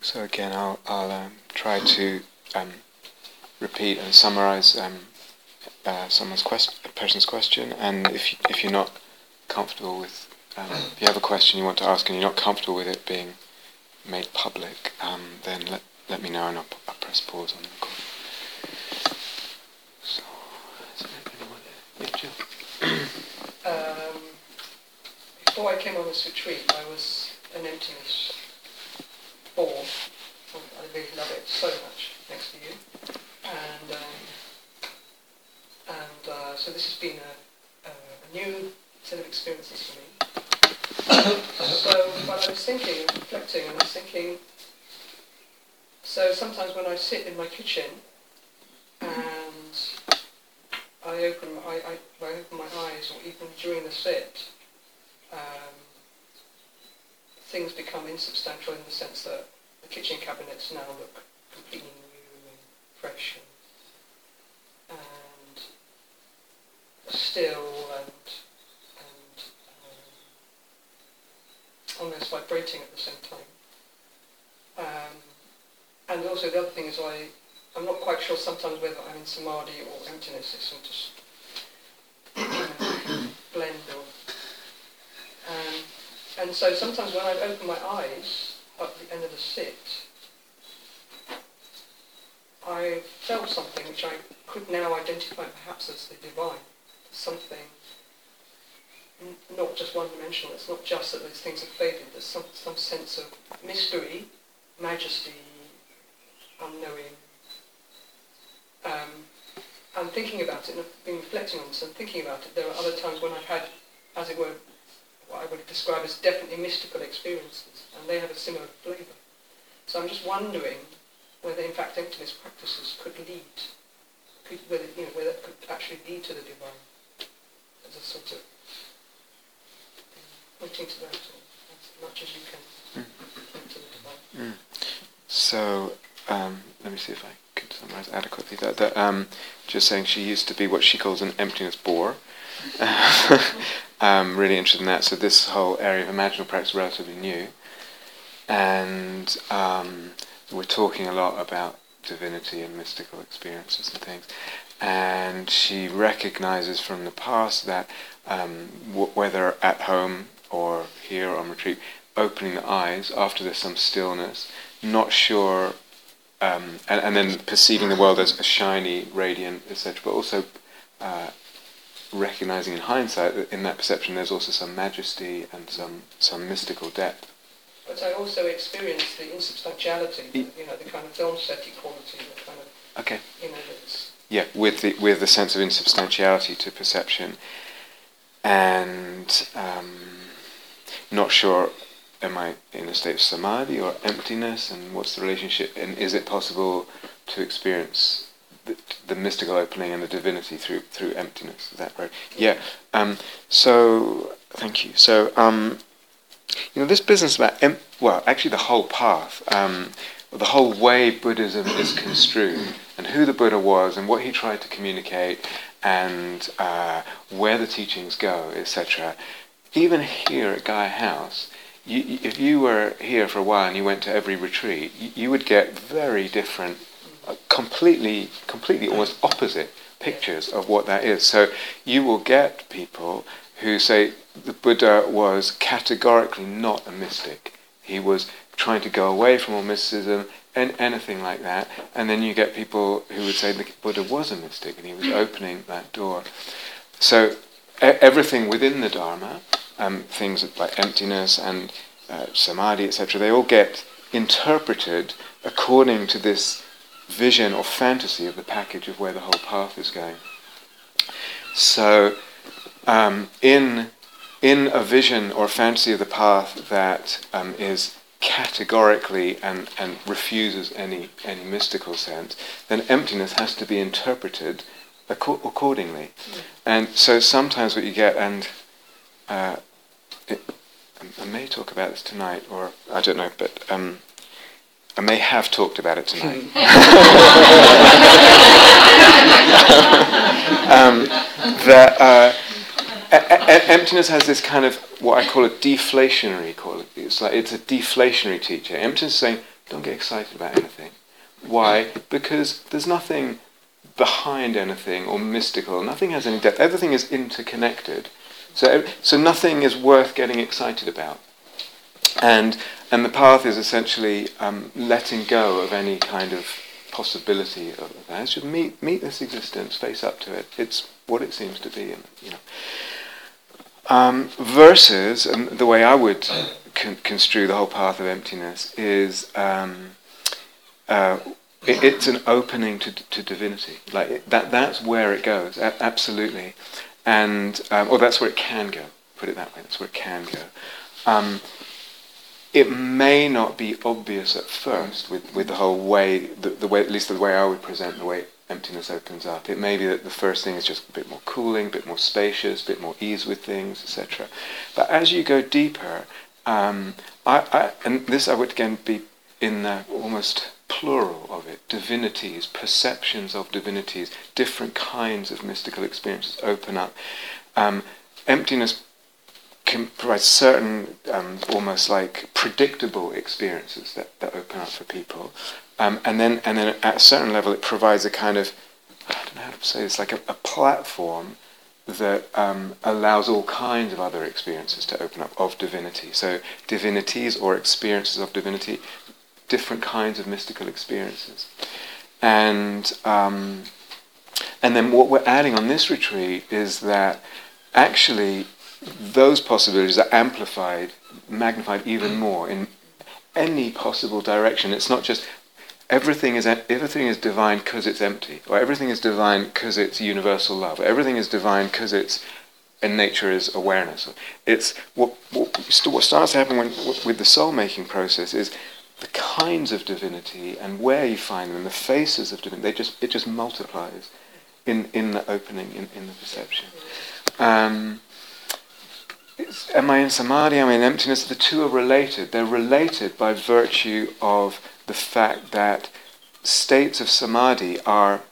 So again, I'll, I'll um, try to um, repeat and summarize um, uh, someone's quest- person's question, and if you, if you're not comfortable with, um, if you have a question you want to ask and you're not comfortable with it being made public, um, then let let me know and I'll, I'll press pause on the recording. So, anyone. Um, before I came on this retreat, I was an emptiness ball. I really love it so much next to you. And um, and uh, so this has been a, a, new set of experiences for me. so, while I was thinking, and reflecting, and I was thinking. So sometimes when I sit in my kitchen and I open, I, I, I open my eyes, or even during the sit, things become insubstantial in the sense that the kitchen cabinets now look completely new and fresh and, and still and, and um, almost vibrating at the same time. Um, and also the other thing is I, I'm not quite sure sometimes whether I'm in samadhi or emptiness. It's just blend or. Um, and so sometimes when I'd open my eyes at the end of the sit, I felt something which I could now identify perhaps as the divine, something not just one-dimensional. It's not just that those things have faded. There's some some sense of mystery, majesty, unknowing. Um, and thinking about it, and been reflecting on this and thinking about it, there are other times when I've had, as it were, what I would describe as definitely mystical experiences, and they have a similar flavour. So I'm just wondering whether, in fact, emptiness practices could lead, could, whether you know, whether it could actually lead to the divine, as a sort of pointing to that, as much as you can point to the divine. Mm. So, um, let me see if I could summarize adequately. That, that um, just saying she used to be what she calls an emptiness bore. um, really interested in that. So this whole area of imaginal practice is relatively new, and um, we're talking a lot about divinity and mystical experiences and things. And she recognizes from the past that um, w- whether at home or here on retreat, opening the eyes after there's some stillness, not sure, um, and, and then perceiving the world as a shiny, radiant, etc., but also uh, recognizing in hindsight that in that perception there's also some majesty and some, some mystical depth. But I also experienced the insubstantiality, E- you know, the kind of film setty quality, the kind of, Okay. you know, that's, Yeah, with the with the sense of insubstantiality to perception, and um, not sure. Am I in a state of samadhi or emptiness, and what's the relationship? And is it possible to experience the, mystical opening and the divinity through through emptiness? Is that right? Yeah. Um, so thank you. So um, you know this business about em- well, actually the whole path, um, the whole way Buddhism is construed, and who the Buddha was, and what he tried to communicate, and uh, where the teachings go, etc. Even here at Gaia House, you, if you were here for a while and you went to every retreat, you, you would get very different, completely, completely almost opposite pictures of what that is. So you will get people who say the Buddha was categorically not a mystic. He was trying to go away from all mysticism and anything like that. And then you get people who would say the Buddha was a mystic and he was opening that door. So everything within the Dharma, um, things like emptiness and uh, samadhi, etc., they all get interpreted according to this vision or fantasy of the package of where the whole path is going. So, um, in in a vision or a fantasy of the path that um, is categorically and, and refuses any any mystical sense, then emptiness has to be interpreted acco- accordingly. And so sometimes what you get, and uh, it, I may talk about this tonight, or I don't know, but um, I may have talked about it tonight. um, that uh, e- e- emptiness has this kind of what I call a deflationary quality. It's like it's a deflationary teacher. Emptiness is saying don't get excited about anything. Why? Because there's nothing behind anything or mystical. Nothing has any depth. Everything is interconnected. So, so nothing is worth getting excited about. And, and the path is essentially um, letting go of any kind of possibility of that. Just meet, meet this existence, face up to it. It's what it seems to be. And, you know. Um, versus, and the way I would con- construe the whole path of emptiness is um, uh, it, it's an opening to, to divinity. Like it, that, that's where it goes. A- absolutely, and um, or that's where it can go. Put it that way. That's where it can go. It may not be obvious at first with, with the whole way, the, the way, at least the way I would present the way emptiness opens up. It may be that the first thing is just a bit more cooling, a bit more spacious, a bit more ease with things, etc. But as you go deeper, um, I, I, and this I would again be in the almost plural of it, divinities, perceptions of divinities, different kinds of mystical experiences open up. Um, emptiness can provide certain, um, almost like predictable experiences that, that open up for people. Um, and then, and then at a certain level, it provides a kind of, I don't know how to say this, like a, a platform that um, allows all kinds of other experiences to open up of divinity. So divinities or experiences of divinity, different kinds of mystical experiences, and um, and then what we're adding on this retreat is that actually those possibilities are amplified, magnified even more in any possible direction. It's not just everything is everything is divine because it's empty, or everything is divine because it's universal love. Everything is divine because it's in nature is awareness. It's what what, what starts to happen when, with the soul making process is the kinds of divinity and where you find them, the faces of divinity. They just it just multiplies in in the opening in, in the perception. Um, am I in samadhi? Am I in emptiness? The two are related. They're related by virtue of the fact that states of samadhi are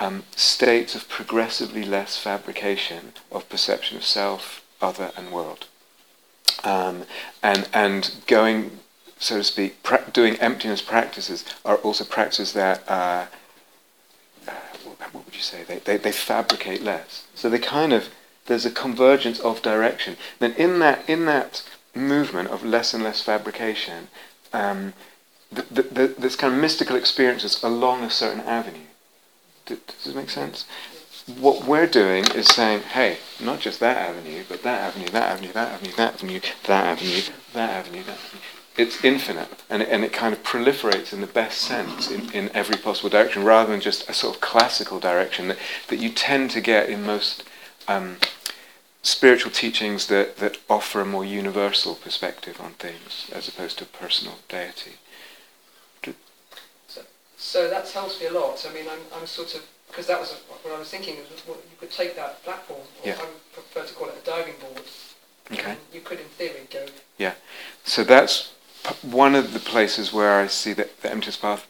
um, states of progressively less fabrication of perception of self, other, and world. Um, and and going, so to speak, pra- doing emptiness practices are also practices that. Uh, uh, what would you say? They, they, they fabricate less. So they kind of there's a convergence of direction. Then in that in that movement of less and less fabrication, um, the, the, the, there's kind of mystical experiences along a certain avenue. Does, it make sense? What we're doing is saying, hey, not just that avenue, but that avenue, that avenue, that avenue, that avenue, that avenue, that avenue, that avenue. It's infinite, and it, and it kind of proliferates in the best sense in, in every possible direction, rather than just a sort of classical direction that, that you tend to get in most um, spiritual teachings that, that offer a more universal perspective on things as opposed to personal deity. So, so that helps me a lot. I mean, I'm, I'm sort of, because that was what I was thinking, was well, you could take that platform, or yeah. I would prefer to call it a diving board. Okay. You could, in theory, go. Yeah. So that's one of the places where I see that the emptiness path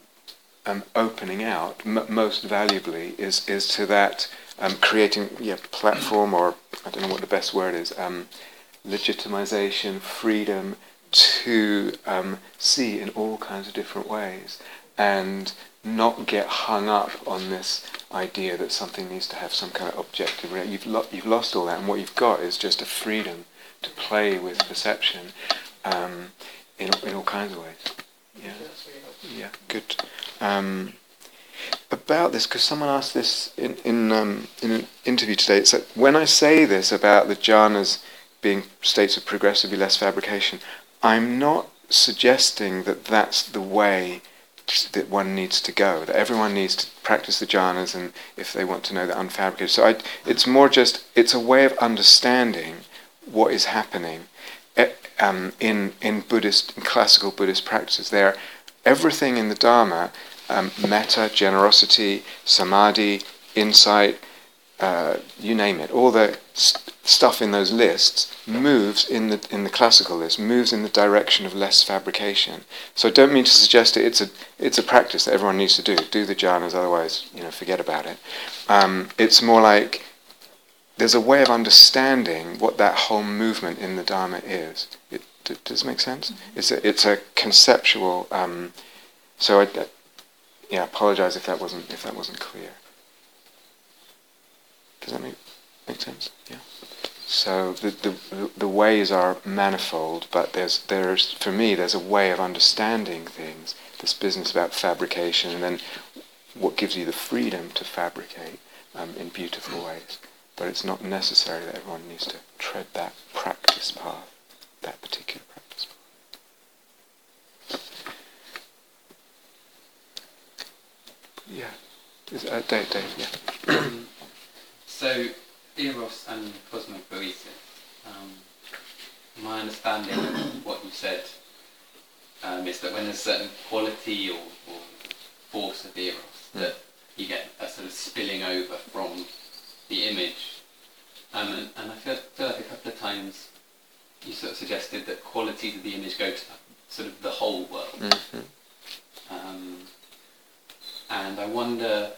um, opening out m- most valuably is, is to that um, creating yeah platform or I don't know what the best word is um, legitimization, freedom to um, see in all kinds of different ways and not get hung up on this idea that something needs to have some kind of objective. You've, lo- you've lost all that, and what you've got is just a freedom to play with perception um, in, in all kinds of ways. Yeah, yeah, good. Um, about this because someone asked this in in, um, in an interview today. It's that when I say this about the jhanas being states of progressively less fabrication, I'm not suggesting that that's the way that one needs to go. That everyone needs to practice the jhanas, and if they want to know the unfabricated. So I, it's more just it's a way of understanding what is happening eh, um, in in Buddhist in classical Buddhist practices. There, everything in the Dharma um, metta, generosity, samadhi, insight, uh, you name it. All the st- stuff in those lists moves in the in the classical list moves in the direction of less fabrication. So I don't mean to suggest it. It's a it's a practice that everyone needs to do. Do the jhanas, otherwise you know forget about it. Um, it's more like there's a way of understanding what that whole movement in the Dharma is. It, D- does it make sense? Mm-hmm. It's a it's a conceptual. Um, so I, I yeah, apologize if that wasn't if that wasn't clear. Does that make make sense? Yeah. So the, the the ways are manifold, but there's there's for me there's a way of understanding things. This business about fabrication, and then what gives you the freedom to fabricate um, in beautiful ways. But it's not necessary that everyone needs to tread that practice path, that particular practice path. Yeah. Is, uh, Dave, Dave, yeah. so Eros and cosmopoiesis. Um, my understanding of what you said um, is that when there's a certain quality or, or force of Eros, mm. that you get a sort of spilling over from the image. Um, and, and, I feel, feel, like a couple of times you sort of suggested that qualities of the image go to sort of the whole world. Mm-hmm. Um, and I wonder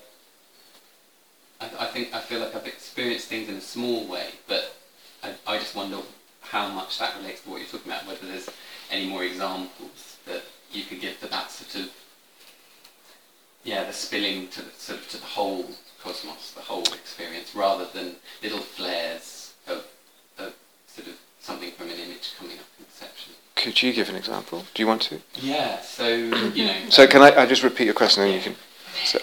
I, I think I feel like I've experienced things in a small way, but I, I just wonder how much that relates to what you're talking about. Whether there's any more examples that you could give for that sort of yeah, the spilling to the, sort of to the whole cosmos, the whole experience, rather than little flares of, of sort of something from an image coming up in perception. Could you give an example? Do you want to? Yeah. So you know. So um, can I, I just repeat your question, and yeah. you can. So,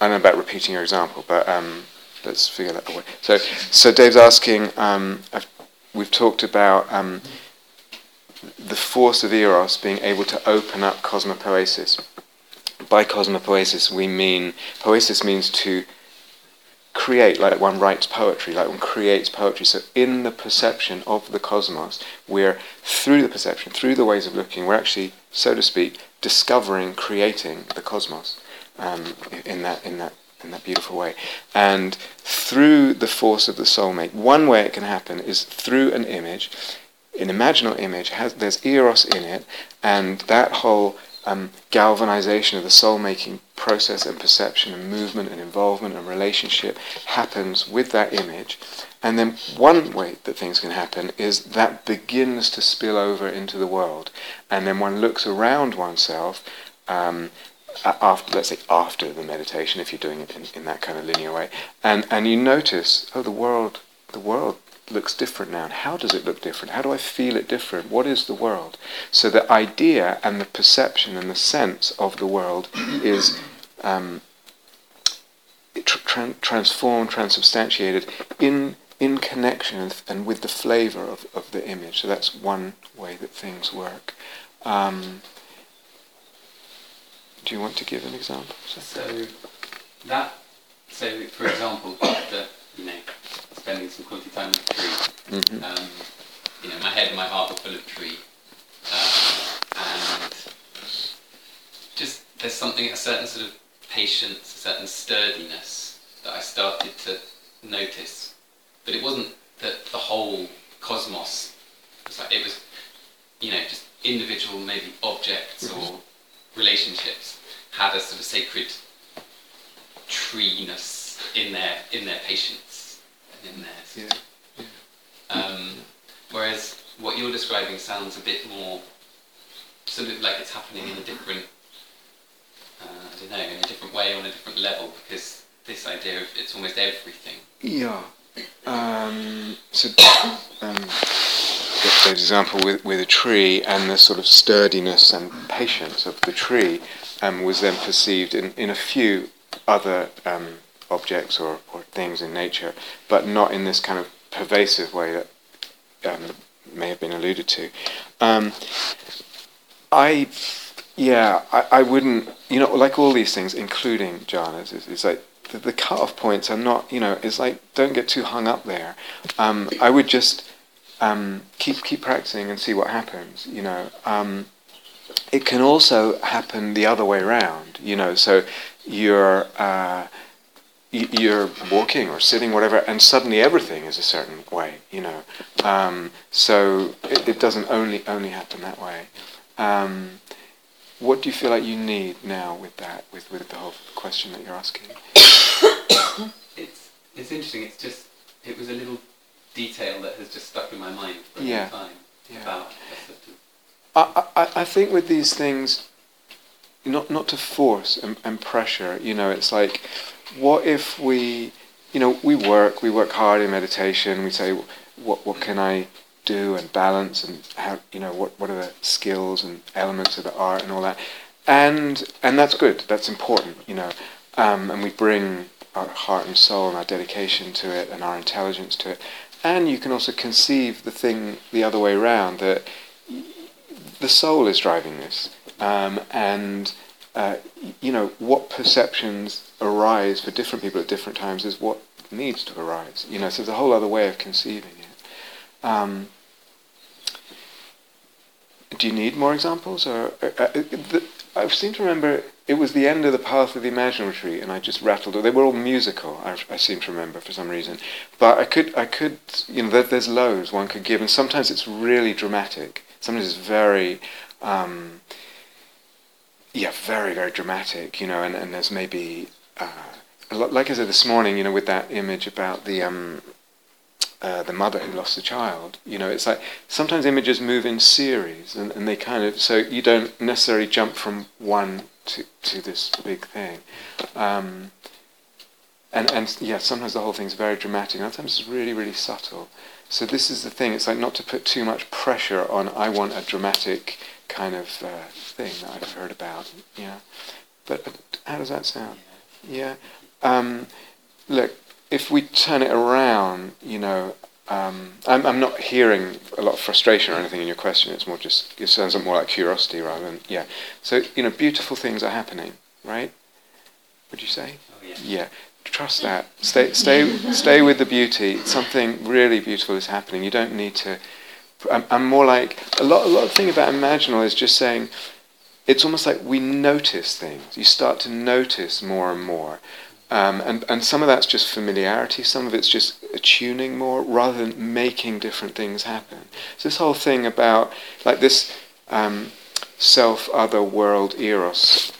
I know about repeating your example, but um, let's figure that away. So, so Dave's asking. Um, we've talked about um, the force of eros being able to open up cosmopoiesis. By cosmopoiesis, we mean poiesis means to create, like one writes poetry, like one creates poetry. So, in the perception of the cosmos, we're through the perception, through the ways of looking, we're actually, so to speak, discovering, creating the cosmos um, in that in that in that beautiful way. And through the force of the soulmate, one way it can happen is through an image. An imaginal image has there's eros in it, and that whole um, galvanization of the soul making process and perception and movement and involvement and relationship happens with that image. And then one way that things can happen is that begins to spill over into the world. And then one looks around oneself um, after let's say after the meditation if you're doing it in, in that kind of linear way. And and you notice oh the world the world looks different now. And how does it look different? How do i feel it different? What is the world? So the idea and the perception and the sense of the world is um, tra- transformed transubstantiated in in connection and, and with the flavor of, of the image. So that's one way that things work. Um, do you want to give an example? So that, so for example, after you know spending some quality time with a tree, mm-hmm. um, you know, my head and my heart were full of tree, um, and just there's something, a certain sort of patience, a certain sturdiness that I started to notice, but it wasn't that the whole cosmos was like it was, you know, just individual maybe objects mm-hmm. or relationships had a sort of sacred treeness in their in their patience and in their yeah. yeah. Um, whereas what you're describing sounds a bit more sort of like it's happening in a different uh, I don't know in a different way on a different level because this idea of it's almost everything yeah um, so um, the example with, with a tree and the sort of sturdiness and patience of the tree um, was then perceived in, in a few other um, objects or, or things in nature, but not in this kind of pervasive way that um, may have been alluded to. Um, I, yeah, I, I wouldn't, you know, like all these things, including jhanas, it's, it's like the, the cut-off points are not, you know, it's like don't get too hung up there. Um, I would just um, keep keep practicing and see what happens. You know, um, it can also happen the other way around. You know, so you're uh, you're walking or sitting, whatever, and suddenly everything is a certain way. You know, um, so it, it, doesn't only only happen that way. Um, what do you feel like you need now with that, with with the whole question that you're asking? it's it's interesting. It's just it was a little detail that has just stuck in my mind for a yeah. long time yeah. about I, I, I think with these things, not not to force and, and pressure. You know, it's like, what if we, you know, we work, we work hard in meditation. We say, what what can I do and balance and how you know what what are the skills and elements of the art and all that, and and that's good. That's important. You know, um, and we bring our heart and soul and our dedication to it and our intelligence to it. And you can also conceive the thing the other way around that the soul is driving this. Um, and, uh, you know, what perceptions arise for different people at different times is what needs to arise. You know, so there's a whole other way of conceiving it. Um, do you need more examples? Or uh, uh, the, I seem to remember it was the end of the Path of the Imaginatory, and I just rattled. They were all musical. I, I seem to remember for some reason, but I could, I could, you know, there, there's loads one could give, and sometimes it's really dramatic. Sometimes it's very, um, yeah, very, very dramatic. You know, and, and there's maybe, uh, like I said this morning, you know, with that image about the um, uh, the mother who lost the child. You know, it's like sometimes images move in series, and, and they kind of so you don't necessarily jump from one to to this big thing. Um, and and yeah, sometimes the whole thing's very dramatic. And sometimes it's really really subtle. So this is the thing. It's like not to put too much pressure on. I want a dramatic kind of uh, thing that I've heard about. Yeah, but uh, how does that sound? Yeah. Um, look, if we turn it around, you know, um, I'm, I'm not hearing a lot of frustration or anything in your question. It's more just it sounds more like curiosity rather than yeah. So you know, beautiful things are happening, right? Would you say? Oh, yeah. yeah. Trust that. Stay, stay, stay with the beauty. Something really beautiful is happening. You don't need to. I'm, I'm more like a lot. A lot of thing about imaginal is just saying. It's almost like we notice things. You start to notice more and more. Um, and, and some of that's just familiarity, some of it's just attuning more rather than making different things happen. So, this whole thing about like this um, self other world eros.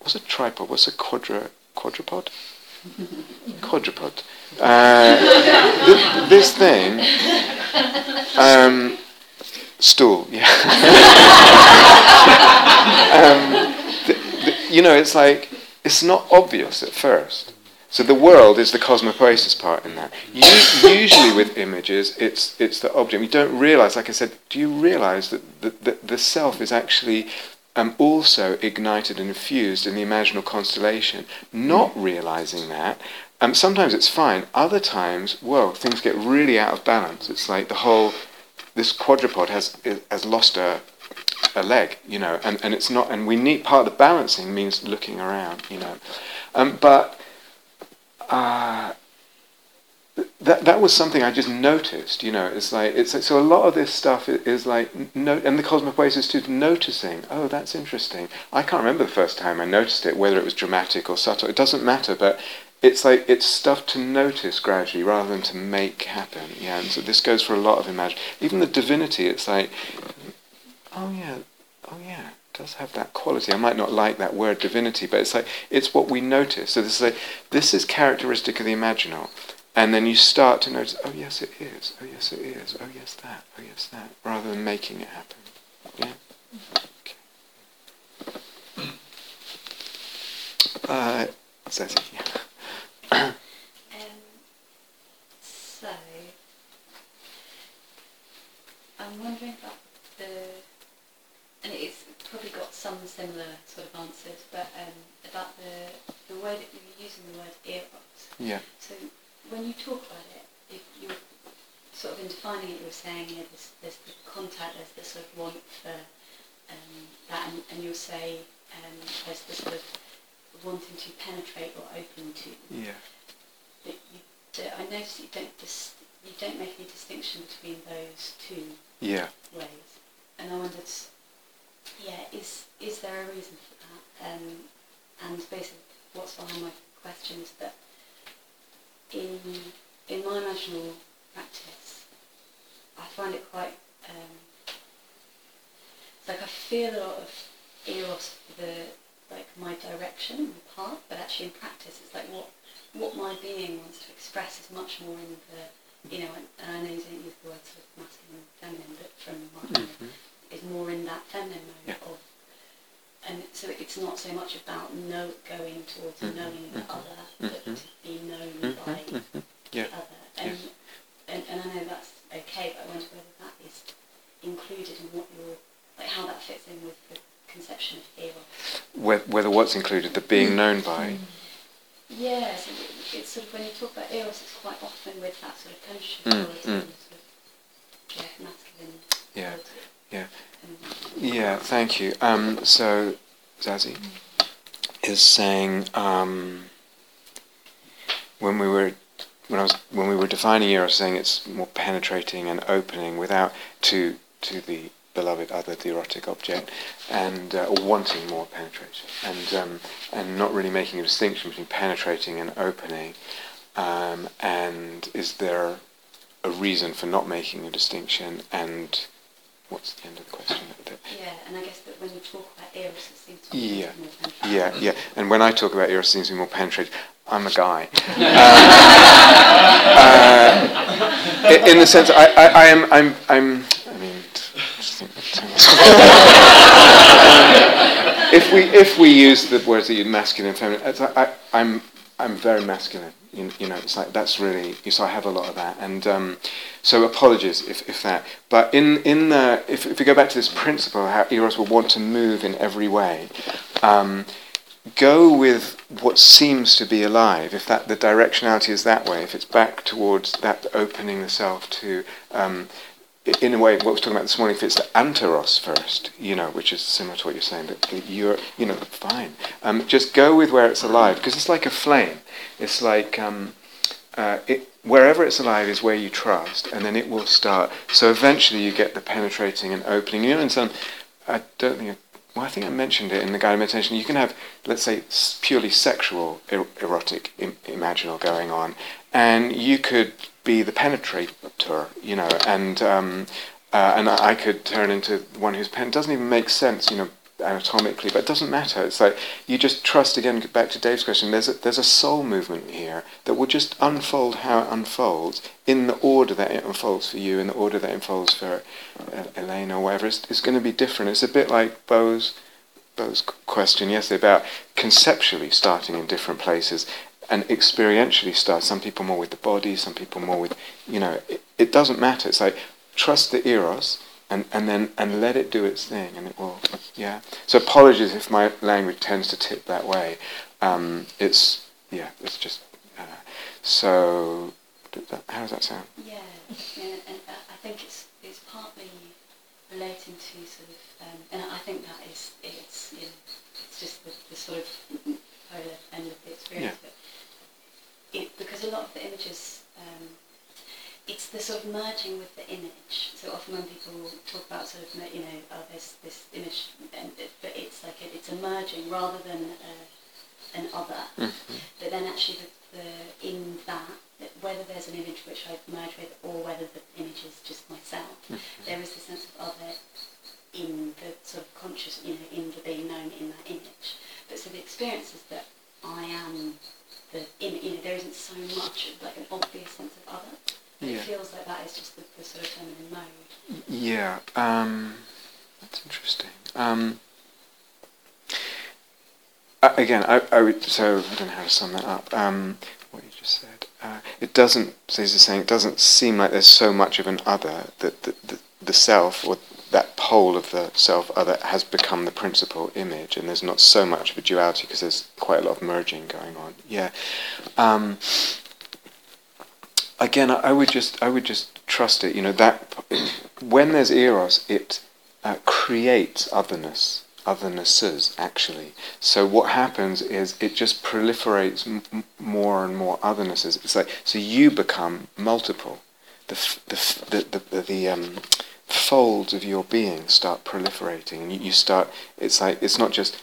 What's a tripod? What's a quadra, quadrupod? Quadrupod. Uh, th- this thing, um, stool, yeah. um, th- th- you know, it's like it's not obvious at first. So the world is the cosmopoiesis part in that. Usually with images, it's it's the object. You don't realize, like I said, do you realize that the, the, the self is actually um, also ignited and infused in the imaginal constellation? Not realizing that, um, sometimes it's fine. Other times, whoa, things get really out of balance. It's like the whole, this quadrupod has has lost a a leg, you know, and, and it's not, and we need, part of the balancing means looking around, you know. Um, but uh, that, that was something I just noticed, you know, it's like, it's like, so a lot of this stuff is like, no, and the cosmopoiesis too, noticing, oh, that's interesting. I can't remember the first time I noticed it, whether it was dramatic or subtle, it doesn't matter, but it's like it's stuff to notice gradually rather than to make happen. Yeah, and so this goes for a lot of imagination. Even the divinity, it's like oh yeah, oh yeah, it does have that quality. I might not like that word divinity, but it's like it's what we notice. So this is like, this is characteristic of the imaginal. And then you start to notice, oh yes it is, oh yes it is, oh yes that, oh yes that, rather than making it happen. Yeah? Okay. Uh, yeah. Um, so, I'm wondering about the and it's probably got some similar sort of answers, but um, about the the way that you're using the word eros. Yeah. So when you talk about it, if you're sort of in defining it, you're saying you know, there's, there's the contact, there's the sort of want for um, that, and, and you'll say um, there's the sort of wanting to penetrate or open to. Yeah. But you, I notice you don't dis, you don't make any distinction between those two Yeah. ways, and I wondered yeah, is is there a reason for that? Um, and basically, what's behind my question is that in in my imaginal practice, I find it quite um, it's like I feel a lot of eros for the like my direction, my path, but actually in practice, it's like what what my being wants to express is much more in the you know, and, and I know you don't use the word sort of masculine and feminine, but from my Mm-hmm. is more in that feminine mode Yeah. of, and so it's not so much about know, going towards Mhm, knowing the mhm, other, but mhm. to be known Mhm, by mhm. Yeah. the other. And, and, and I know that's okay, but I wonder whether that is included in what you're, like how that fits in with the conception of eros. Included, the being known by. Yes, it's sort of when you talk about eros, it's quite often with that sort of penetrative Mm, mm. sort of yeah, Yeah, yeah. Yeah, thank you. Um, so, Zazie is saying um, when we were when I was when we were defining eros, saying it's more penetrating and opening without to to the beloved other, the erotic object, and uh, wanting more penetration, and um, and not really making a distinction between penetrating and opening. Um, and is there a reason for not making a distinction? And what's the end of the question? yeah, and I guess that when you talk about eros, it seems to be Yeah. Yeah, yeah. And when I talk about eros, it seems to be more penetrating. I'm a guy. Um, uh, in the sense, I, I, I am, I'm, I'm. I mean, just think um, if we if we use the words that you masculine and feminine, like I, I'm I'm very masculine. You, you know, it's like that's really. So I have a lot of that, and um, so apologies if, if that. But in in the if if we go back to this principle, how eros will want to move in every way. Um, go with what seems to be alive. If that the directionality is that way, if it's back towards that opening the self to, um, in a way, what we're talking about this morning, fits it's the anteros first, you know, which is similar to what you're saying, that you're, you know, fine. Um, just go with where it's alive, because it's like a flame. It's like um, uh, it, wherever it's alive is where you trust, and then it will start. So eventually you get the penetrating and opening. You know, in some, I don't think. I, well, I think I mentioned it in the guided meditation. You can have, let's say, purely sexual, er- erotic, Im- imaginal going on, and you could be the penetrator, you know, and um, uh, and I could turn into one who's pen. Doesn't even make sense, you know, anatomically, but it doesn't matter. It's like you just trust again. Back to Dave's question. There's a, there's a soul movement here that will just unfold how it unfolds in the order that it unfolds for you, in the order that it unfolds for uh, Elaine or whatever. It's, it's going to be different. It's a bit like Bo's question yesterday about conceptually starting in different places and experientially start. Some people more with the body, some people more with, you know, it, it doesn't matter. It's like trust the eros and, and then and let it do its thing and it will, yeah. So apologies if my language tends to tip that way. Um, it's, yeah, it's just, uh, so, that, how does that sound? Yeah, and, and uh, I think it's it's partly relating to sort of, um, and I think that is it's you know, it's just the, the sort of polar end of the experience. Yeah. It because a lot of the images, um, it's the sort of merging with the image. So often when people talk about sort of you know oh there's this image, and it, but it's like a, it's a merging rather than uh, an other. Mhm. But then actually the, the in that, that whether there's an image which I merge with or whether the image is just myself, there is the sense of other in the sort of conscious, you know, in the being known in that image. But so the experience is that I am in, you know, there isn't so much of like an obvious sense of other. Yeah. It feels like that is just the, the sort of feminine mode. Yeah, um, that's interesting. Um, uh, again, I, I would, so I don't know how to sum that up. Um, what you just said. Uh, it doesn't, so he's just saying, it doesn't seem like there's so much of an other that the, the, the self or that pole of the self other has become the principal image, and there's not so much of a duality because there's quite a lot of merging going on. Yeah. Um, again, I, I would just, I would just trust it. You know that when there's eros, it uh, creates otherness, othernesses actually. So what happens is it just proliferates m- more and more othernesses. It's like so you become multiple. The f- the f- the the, the, the um, folds of your being start proliferating, and you, you start. It's like it's not just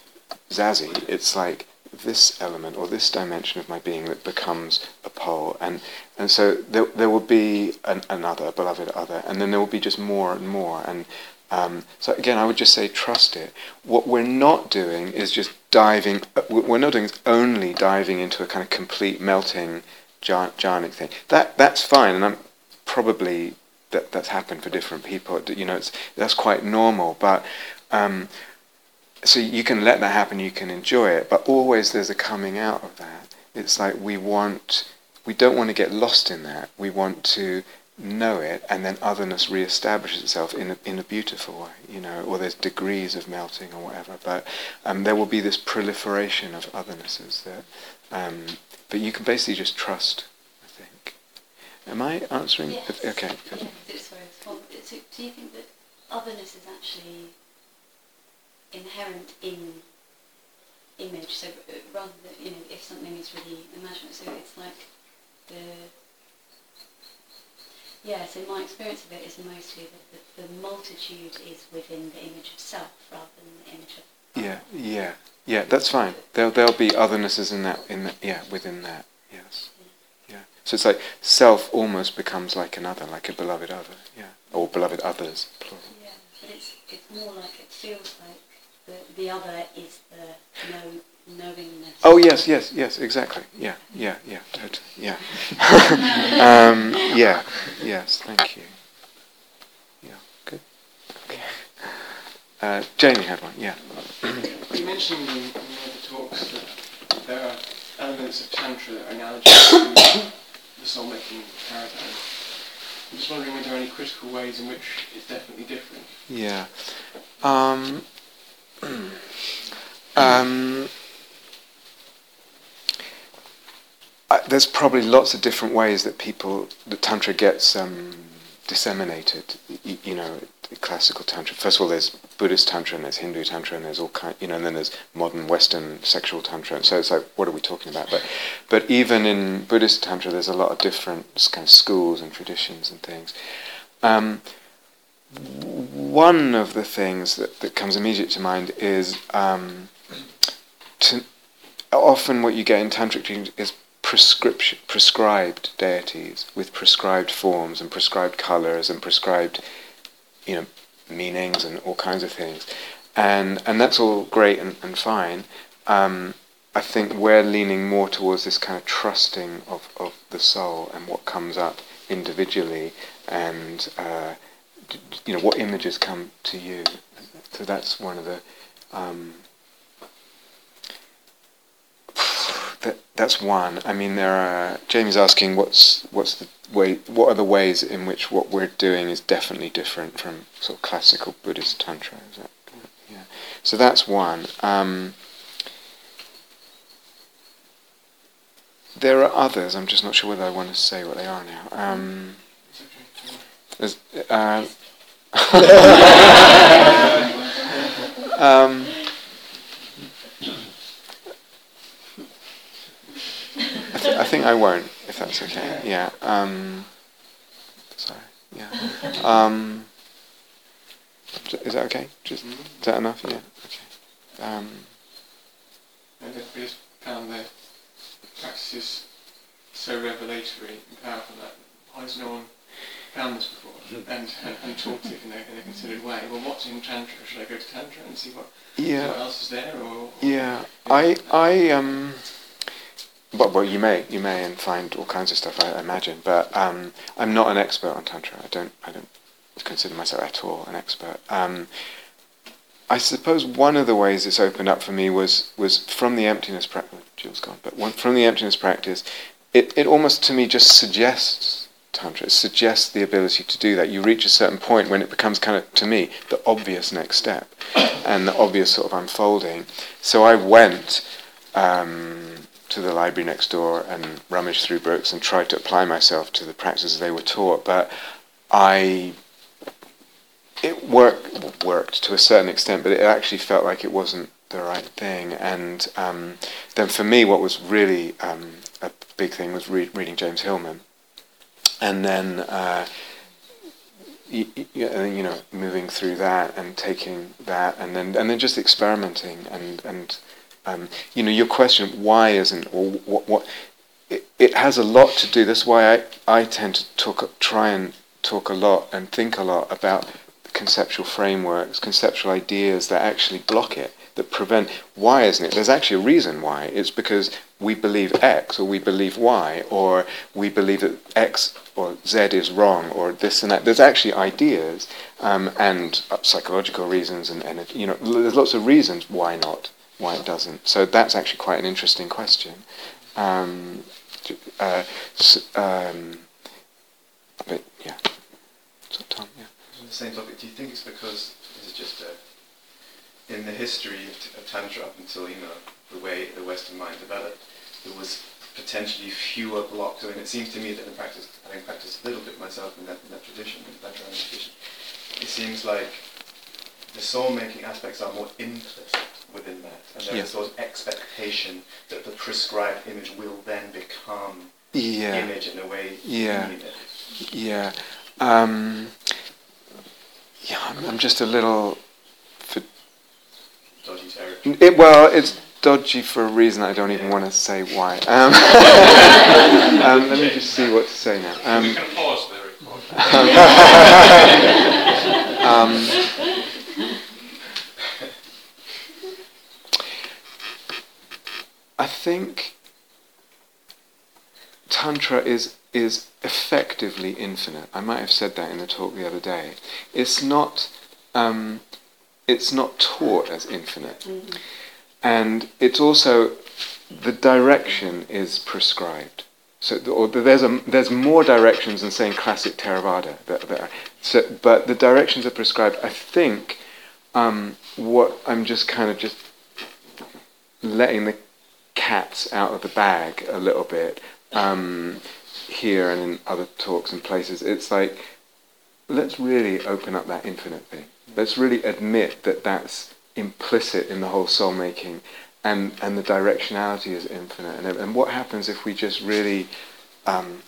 Zazie. It's like this element or this dimension of my being that becomes a pole, and and so there there will be an, another beloved other, and then there will be just more and more, and um, so again, I would just say trust it. What we're not doing is just diving. we're not doing is only diving into a kind of complete melting, gi- jhanic thing. That that's fine, and I'm probably that that's happened for different people. You know, it's that's quite normal. But um, so you can let that happen. You can enjoy it, but always there's a coming out of that. It's like we want, we don't want to get lost in that. We want to know it, and then otherness reestablishes itself in a, in a beautiful way, you know, or there's degrees of melting or whatever. But um, there will be this proliferation of othernesses that, um, but you can basically just trust. I think. Am I answering? Yes. Okay. So do you think that otherness is actually inherent in image? So uh, rather than you know, if something is really imaginative, so it's like the Yeah, so my experience of it is mostly that the, the multitude is within the image of self rather than the image of. Yeah, yeah, yeah. That's fine. There'll there'll be othernesses in that in that yeah within that yes, yeah. So it's like self almost becomes like another, like a beloved other, yeah, or beloved others plural. Yeah, but it's it's more like it feels like the the other is the no knowingness. Oh yes, yes, yes, exactly. Yeah, yeah, yeah, totally. Yeah. um, yeah. Yes. Thank you. Yeah. Good. Okay. Uh, Jamie had one. Yeah. You mentioned in, in one of the talks that there are elements of tantra that are analogous to the soul-making paradigm. I'm just wondering, were there are any critical ways in which it's definitely different? Yeah. Um, um, uh, there's probably lots of different ways that people, that tantra gets um, disseminated. You, know, classical tantra. First of all, there's Buddhist tantra and there's Hindu tantra and there's all kind, you know, and then there's modern Western sexual tantra. And so it's like, what are we talking about? But, but even in Buddhist tantra, there's a lot of different kind of schools and traditions and things. Um, one of the things that, that comes immediate to mind is um, to, often what you get in tantric is prescribed deities with prescribed forms and prescribed colors and prescribed, you know, meanings and all kinds of things, and and that's all great and, and fine. Um, I think we're leaning more towards this kind of trusting of, of the soul and what comes up individually, and uh, you know what images come to you. So that's one of the um, that, that's one. I mean, there are. Jamie's asking, what's what's the way? What are the ways in which what we're doing is definitely different from sort of classical Buddhist tantra? That, yeah. So that's one. Um, there are others. I'm just not sure whether I want to say what they are now. Um, uh, um, I think I won't, if that's okay. Yeah. Um, sorry. Yeah. Um, is that okay? Just is that enough? Yeah. Okay. Um, and we just found the practices so revelatory and powerful that why has no one found this before and, and, and taught it in a, in a considered way? Well, what's in Tantra? Should I go to Tantra and see what, yeah. what else is there? Or, or yeah. I I um. But well, you may you may find all kinds of stuff. I imagine, but um, I'm not an expert on tantra. I don't I don't consider myself at all an expert. Um, I suppose one of the ways it's opened up for me was was from the emptiness practice. Jill's gone, but one, from the emptiness practice, it it almost to me just suggests tantra. It suggests the ability to do that. You reach a certain point when it becomes kind of to me the obvious next step, and the obvious sort of unfolding. So I went. Um, to the library next door and rummaged through books and tried to apply myself to the practices they were taught. But I, it worked worked to a certain extent, but it actually felt like it wasn't the right thing. And um, then for me, what was really um, a big thing was re- reading James Hillman, and then. Uh, you, you know, moving through that and taking that, and then and then just experimenting and and um, you know, your question, why isn't, or what, what it, it, has a lot to do. That's why I, I tend to talk, try and talk a lot and think a lot about conceptual frameworks, conceptual ideas that actually block it, that prevent. Why isn't it? There's actually a reason why. It's because we believe X or we believe Y or we believe that X or Z is wrong or this and that. There's actually ideas um, and uh, psychological reasons and, and you know there's lots of reasons why not, why it doesn't. So that's actually quite an interesting question. Um, uh, um, but yeah, so Tom, yeah. On the same topic, do you think it's because is just a, in the history of, of tantra up until you know the way the Western mind developed, there was potentially fewer blocks. I mean, it seems to me that in practice, having practiced a little bit myself in that, in that tradition, in that tradition, it seems like the soul-making aspects are more implicit within that, and there's Yeah. a sort of expectation that the prescribed image will then become Yeah, image in a way Yeah. you need it. yeah, um, yeah. I'm, I'm just a little. For, Dodgy territory. it, well, it's dodgy for a reason I don't even want to say why. Um, um, let me just see what to say now. Um, we can pause the recording. um, I think Tantra is is effectively infinite. I might have said that in the talk the other day. It's not um, it's not taught as infinite, and it's also the direction is prescribed. So, or there's a, there's more directions than saying classic Theravada. That, that, so, but the directions are prescribed. I think um, what I'm just kind of just letting the cats out of the bag a little bit um, here and in other talks and places. It's like let's really open up that infinite thing. Let's really admit that that's implicit in the whole soul making, and and the directionality is infinite. And and what happens if we just really um,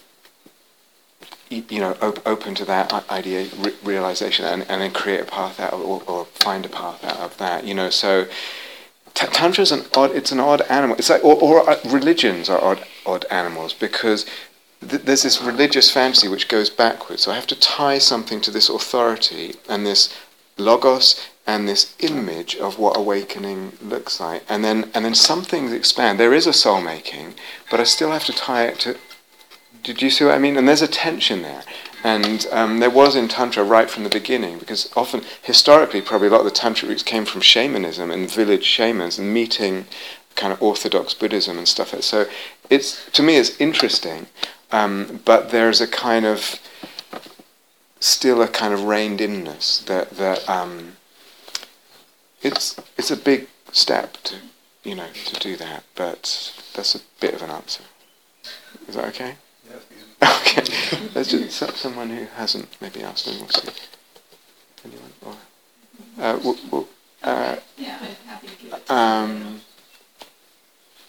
you know, op- open to that idea, re- realization, and, and then create a path out, of, or, or find a path out of that. You know, so t- tantra is an odd. It's an odd animal. It's like, or, or uh, religions are odd, odd animals because th- there's this religious fantasy which goes backwards. So I have to tie something to this authority and this logos and this image of what awakening looks like, and then and then some things expand. There is a soul making, but I still have to tie it to did you see what I mean? And there's a tension there. And um, there was in Tantra right from the beginning, because often, historically, probably a lot of the Tantra roots came from shamanism and village shamans and meeting kind of orthodox Buddhism and stuff. So it's, to me, it's interesting, um, but there's a kind of, still a kind of reined inness that, that um, it's, it's a big step to, you know, to do that, but that's a bit of an answer. Is that okay? Okay, let's just so- someone who hasn't maybe asked, and we'll see. Anyone? Or, uh, w- w- uh, Yeah, I'm happy to um,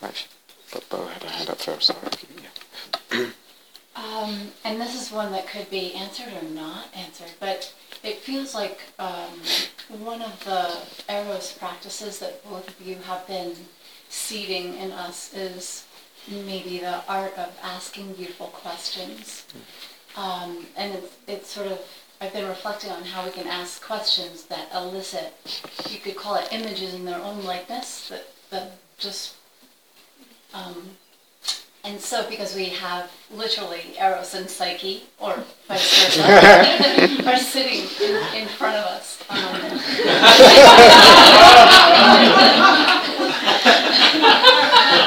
actually, but Bo had a hand up first. So I'll give you- yeah. Um, and this is one that could be answered or not answered, but it feels like um, one of the Eros practices that both of you have been seeding in us is maybe the art of asking beautiful questions. Um, and it's, it's sort of, I've been reflecting on how we can ask questions that elicit, you could call it images in their own likeness, that, that just um, and so, because we have literally Eros and Psyche, or vice versa, are sitting in, in front of us. Um,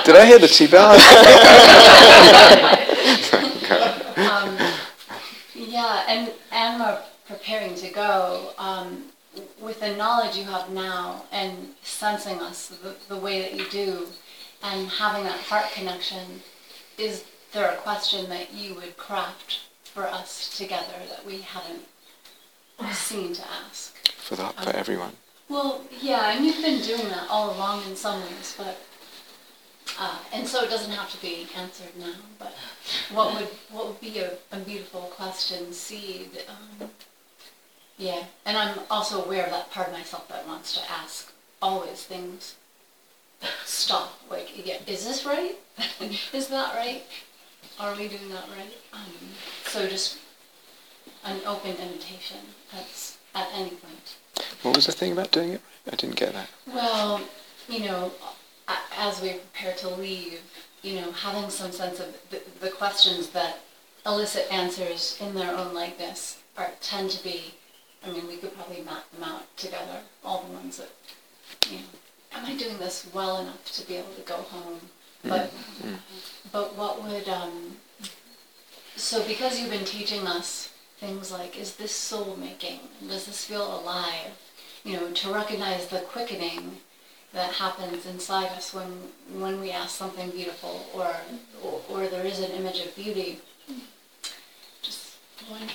Did I hear the tea bell? Um, yeah, and and we're preparing to go. Um, with the knowledge you have now and sensing us the, the way that you do, and having that heart connection, is there a question that you would craft for us together that we haven't seen to ask? For the, for everyone. Well, yeah, and you've been doing that all along in some ways, but uh, and so it doesn't have to be answered now. But what would what would be a, a beautiful question seed? Um, yeah, and I'm also aware of that part of myself that wants to ask always things. Stop. Like, yeah, is this right? is that right? Are we doing that right? Um, so just an open invitation. That's at any point. What was the thing about doing it? I didn't get that. Well, you know, as we prepare to leave, you know, having some sense of the, the questions that elicit answers in their own likeness are tend to be. I mean, we could probably map them out together. All the ones that, you know, am I doing this well enough to be able to go home? But, Mm. but what would um, so because you've been teaching us things like, is this soul making? Does this feel alive? You know, to recognize the quickening that happens inside us when when we ask something beautiful or or, or there is an image of beauty. Just wondering?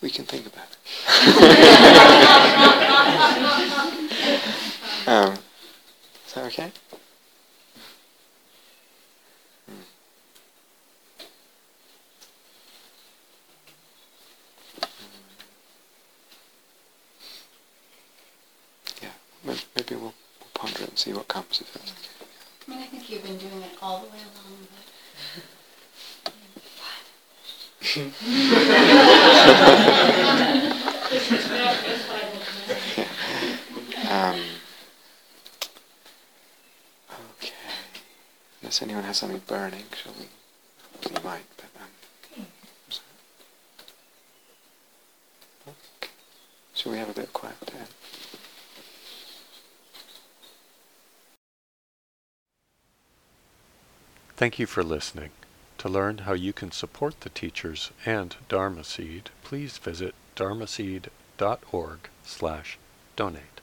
We can think about it. um, is that okay? Hmm. Yeah, may- maybe we'll, we'll ponder it and see what comes if that's okay. I mean, I think you've been doing it all the way along, but. Um, okay. Unless anyone has something burning, shall we? We might, but um. Shall we have a bit of quiet time? Thank you for listening. To learn how you can support the teachers and Dharma Seed, please visit dharmaseed.org slash donate.